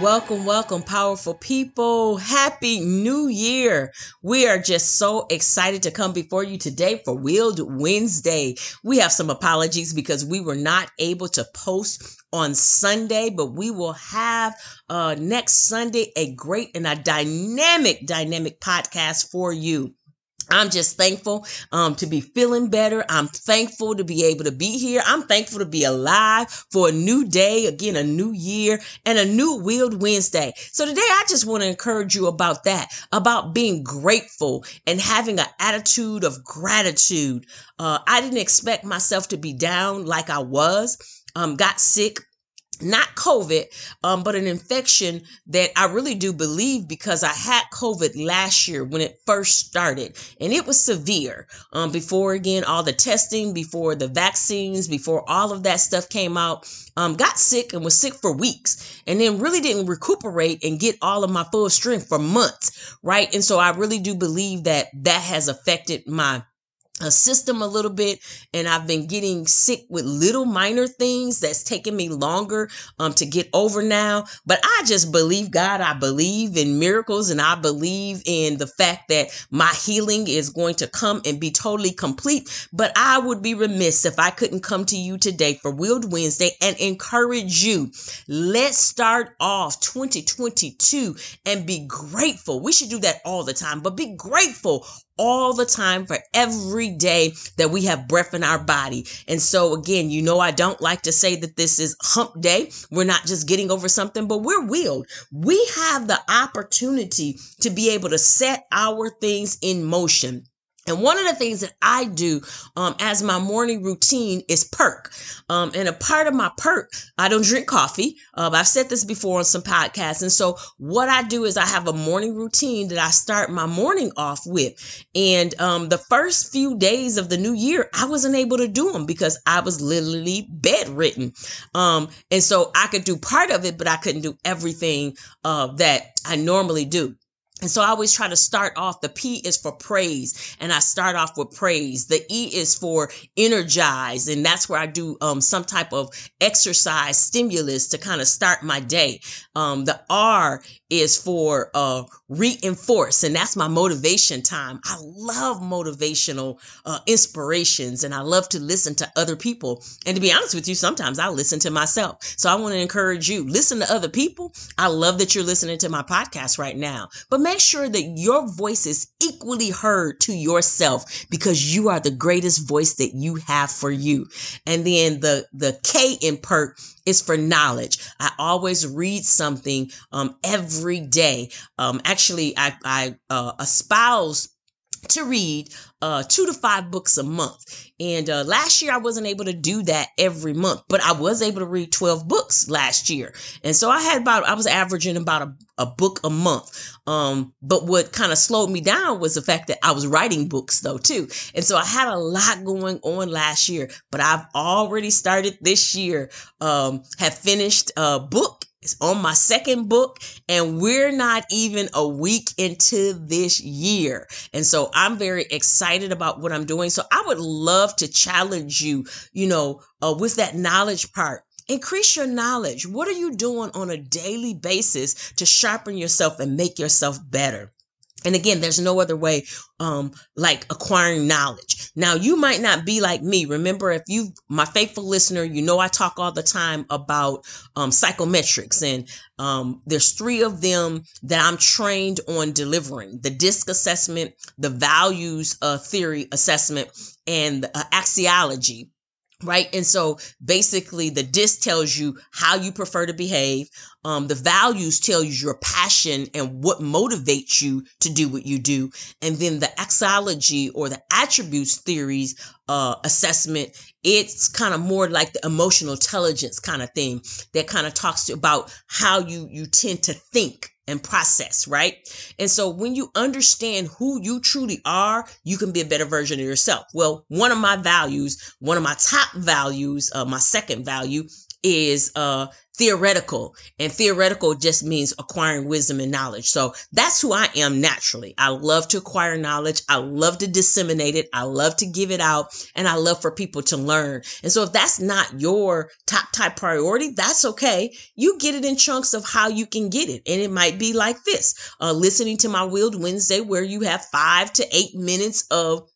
Welcome, welcome, powerful people. Happy New Year. We are just so excited to come before you today for Wheeled Wednesday. We have some apologies because we were not able to post on Sunday, but we will have uh, next Sunday a great and a dynamic, dynamic podcast for you. I'm just thankful um, to be feeling better. I'm thankful to be able to be here. I'm thankful to be alive for a new day, again, a new year, and a new Wheeled Wednesday. So today, I just want to encourage you about that, about being grateful and having an attitude of gratitude. Uh, I didn't expect myself to be down like I was. Um, got sick not COVID, um, but an infection that I really do believe because I had COVID last year when it first started, and it was severe. Um, before again, all the testing, before the vaccines, before all of that stuff came out, um, got sick and was sick for weeks, and then really didn't recuperate and get all of my full strength for months, right? And so I really do believe that that has affected my a system a little bit and I've been getting sick with little minor things that's taken me longer um to get over now. But I just believe God. I believe in miracles and I believe in the fact that my healing is going to come and be totally complete. But I would be remiss if I couldn't come to you today for Wheeled Wednesday and encourage you. Let's start off 2022 and be grateful. We should do that all the time but be grateful all the time for every day that we have breath in our body. And so again, you know, I don't like to say that this is hump day. We're not just getting over something, but we're wheeled. We have the opportunity to be able to set our things in motion. And one of the things that I do um, as my morning routine is perk. Um, and a part of my perk, I don't drink coffee. Uh, I've said this before on some podcasts. And so what I do is I have a morning routine that I start my morning off with. And um, the first few days of the new year, I wasn't able to do them because I was literally bedridden. Um, and so I could do part of it, but I couldn't do everything uh, that I normally do. And so I always try to start off. The P is for praise, and I start off with praise. The E is for energize, and that's where I do um, some type of exercise stimulus to kind of start my day. Um, the R is for uh, reinforce, and that's my motivation time. I love motivational uh, inspirations, and I love to listen to other people. And to be honest with you, sometimes I listen to myself. So I want to encourage you: listen to other people. I love that you're listening to my podcast right now, but make sure that your voice is equally heard to yourself because you are the greatest voice that you have for you. And then the, the K in perk is for knowledge. I always read something um, every day. Um, actually, I, I uh, espouse to read uh, two to five books a month. And uh, last year, I wasn't able to do that every month, but I was able to read 12 books last year. And so I had about, I was averaging about a, a book a month. Um, but what kind of slowed me down was the fact that I was writing books though, too. And so I had a lot going on last year, but I've already started this year, um, have finished a book on my second book, and we're not even a week into this year. And so I'm very excited about what I'm doing. So I would love to challenge you, you know, uh, with that knowledge part. Increase your knowledge. What are you doing on a daily basis to sharpen yourself and make yourself better? And again, there's no other way um like acquiring knowledge. Now, you might not be like me. Remember, if you my faithful listener, you know I talk all the time about um psychometrics and um there's three of them that I'm trained on delivering. The DISC assessment, the values uh, theory assessment, and uh, axiology right? And so basically the disc tells you how you prefer to behave. Um, the values tell you your passion and what motivates you to do what you do. And then the axiology or the attributes theories uh, assessment it's kind of more like the emotional intelligence kind of thing that kind of talks about how you you tend to think and process, right? And so when you understand who you truly are, you can be a better version of yourself. Well, one of my values, one of my top values, uh, my second value is uh theoretical and theoretical just means acquiring wisdom and knowledge. So that's who I am naturally. I love to acquire knowledge. I love to disseminate it. I love to give it out and I love for people to learn. And so if that's not your top type priority, that's okay. You get it in chunks of how you can get it. And it might be like this, uh, listening to my Willed Wednesday where you have five to eight minutes of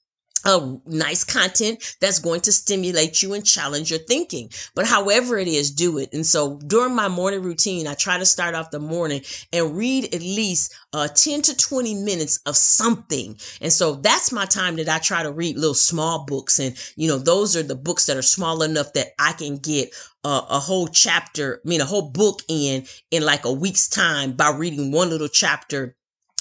a nice content that's going to stimulate you and challenge your thinking. But however it is, do it. And so during my morning routine, I try to start off the morning and read at least uh, 10 to 20 minutes of something. And so that's my time that I try to read little small books. And, you know, those are the books that are small enough that I can get a, a whole chapter, I mean, a whole book in, in like a week's time by reading one little chapter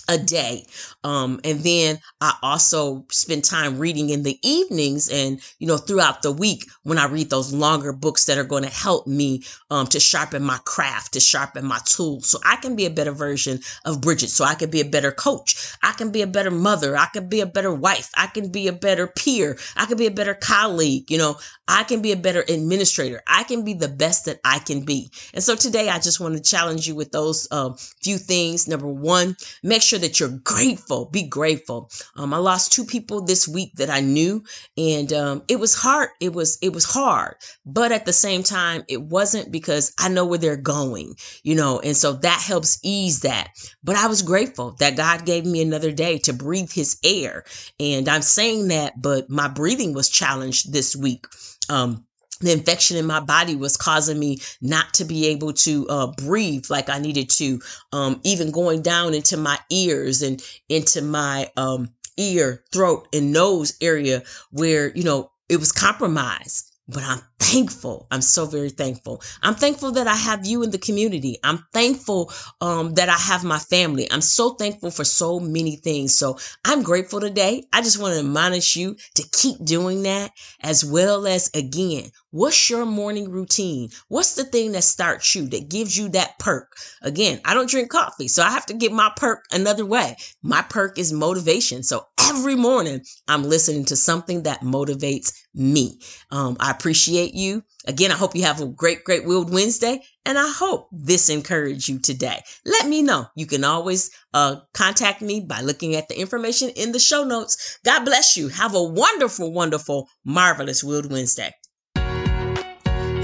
a day. Um, and then I also spend time reading in the evenings and, you know, throughout the week when I read those longer books that are going to help me, um, to sharpen my craft, to sharpen my tools. So I can be a better version of Bridget. So I can be a better coach. I can be a better mother. I can be a better wife. I can be a better peer. I can be a better colleague. You know, I can be a better administrator. I can be the best that I can be. And so today I just want to challenge you with those, uh, few things. Number one, make sure that you're grateful. Be grateful. Um, I lost two people this week that I knew, and um, it was hard. It was it was hard, but at the same time, it wasn't because I know where they're going, you know, and so that helps ease that. But I was grateful that God gave me another day to breathe His air, and I'm saying that, but my breathing was challenged this week. Um, the infection in my body was causing me not to be able to uh, breathe like I needed to, um, even going down into my ears and into my um, ear, throat, and nose area where, you know, it was compromised but I'm thankful. I'm so very thankful. I'm thankful that I have you in the community. I'm thankful um, that I have my family. I'm so thankful for so many things. So I'm grateful today. I just want to admonish you to keep doing that as well as again, what's your morning routine? What's the thing that starts you, that gives you that perk? Again, I don't drink coffee, so I have to get my perk another way. My perk is motivation. So every morning I'm listening to something that motivates me. Um, I appreciate you. Again, I hope you have a great, great Willed Wednesday, and I hope this encouraged you today. Let me know. You can always uh, contact me by looking at the information in the show notes. God bless you. Have a wonderful, wonderful, marvelous Willed Wednesday.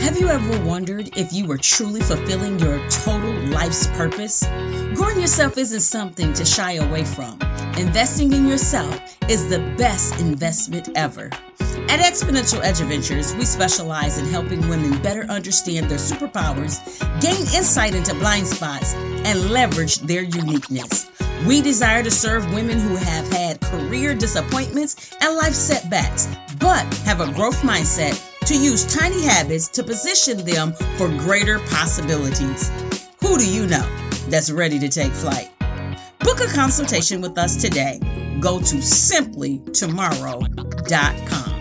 Have you ever wondered if you were truly fulfilling your total life's purpose? Growing yourself isn't something to shy away from. Investing in yourself is the best investment ever. At Exponential Edge Adventures, we specialize in helping women better understand their superpowers, gain insight into blind spots, and leverage their uniqueness. We desire to serve women who have had career disappointments and life setbacks, but have a growth mindset to use tiny habits to position them for greater possibilities. Who do you know that's ready to take flight? Book a consultation with us today. Go to simplytomorrow.com.